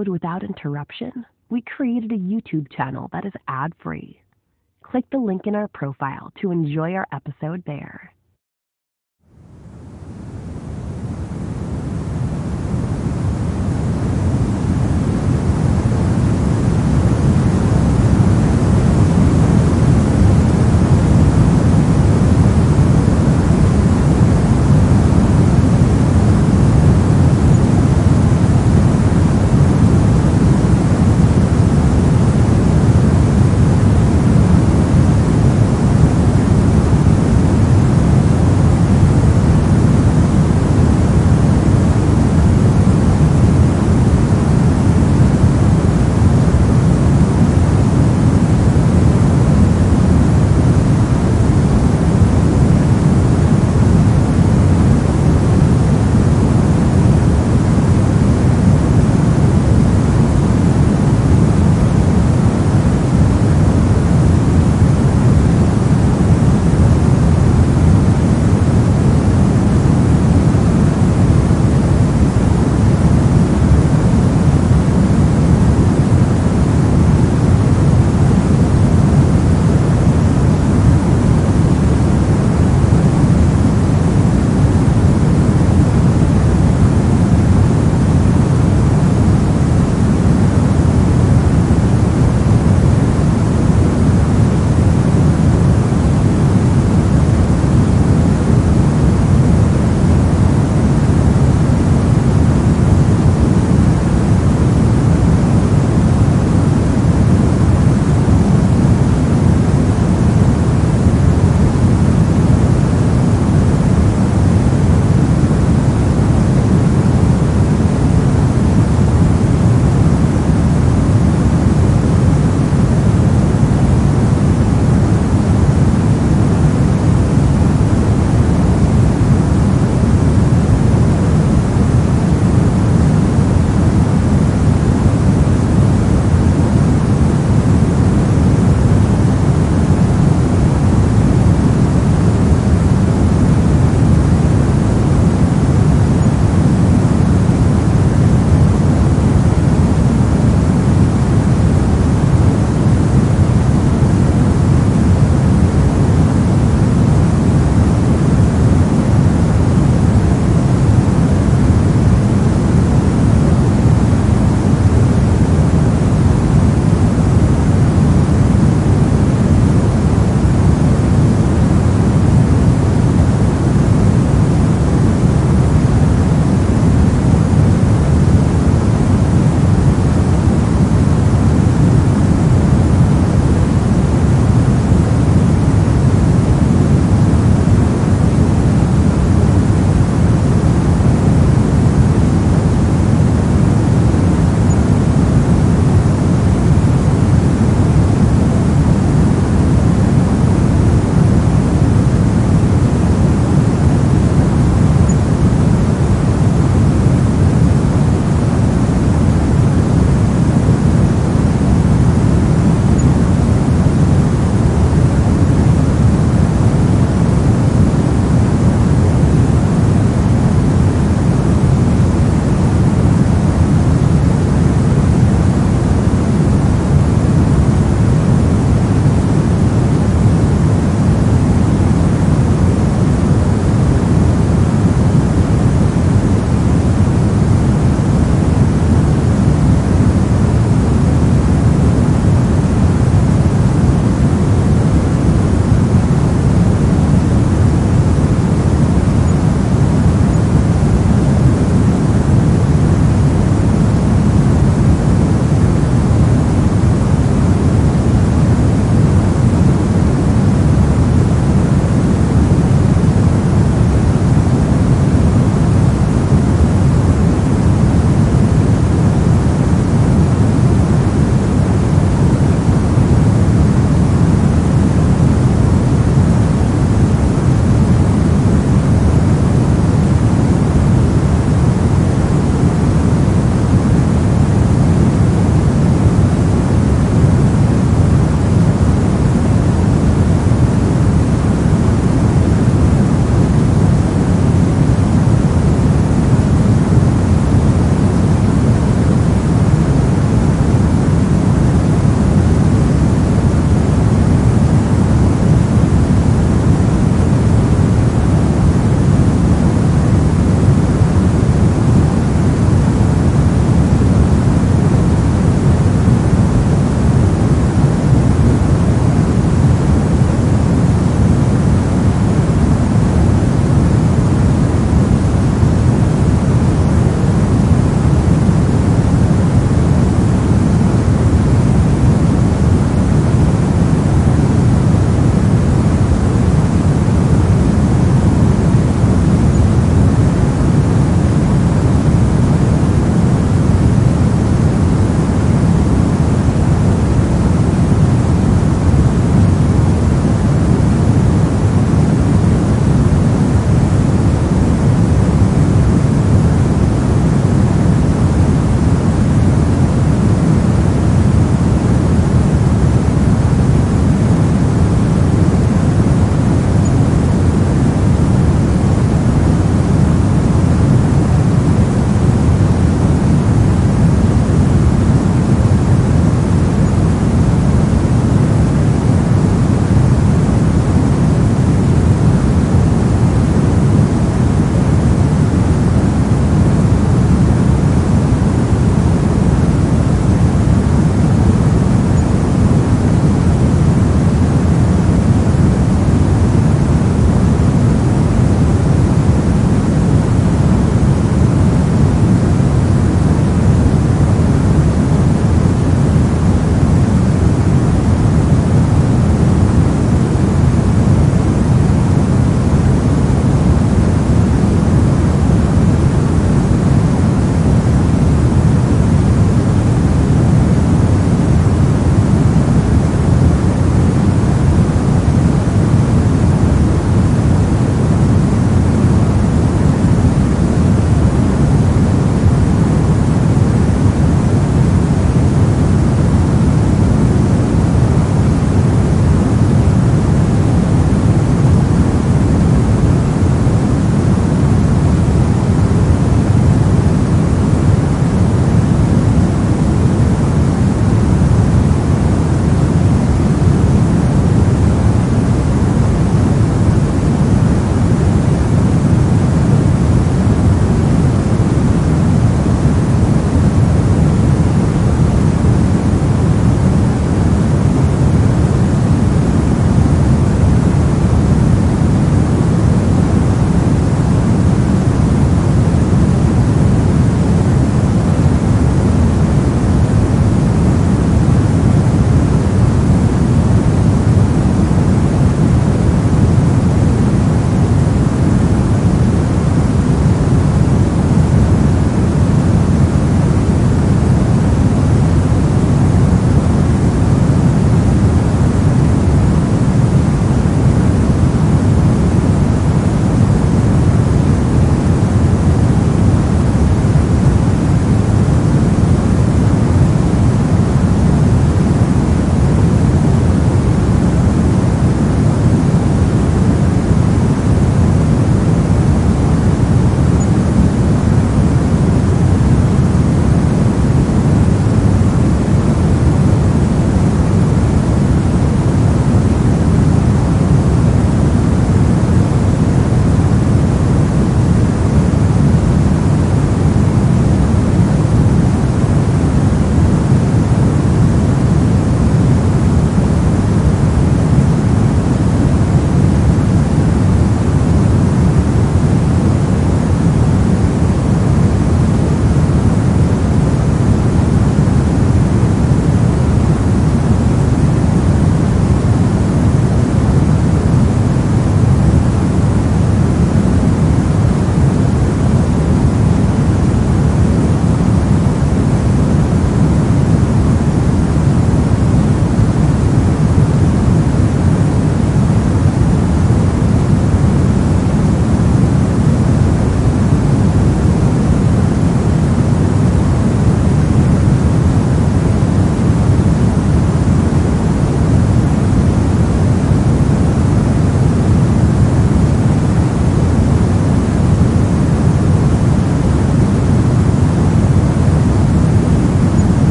episode without interruption, we created a YouTube channel that is ad free. Click the link in our profile to enjoy our episode there.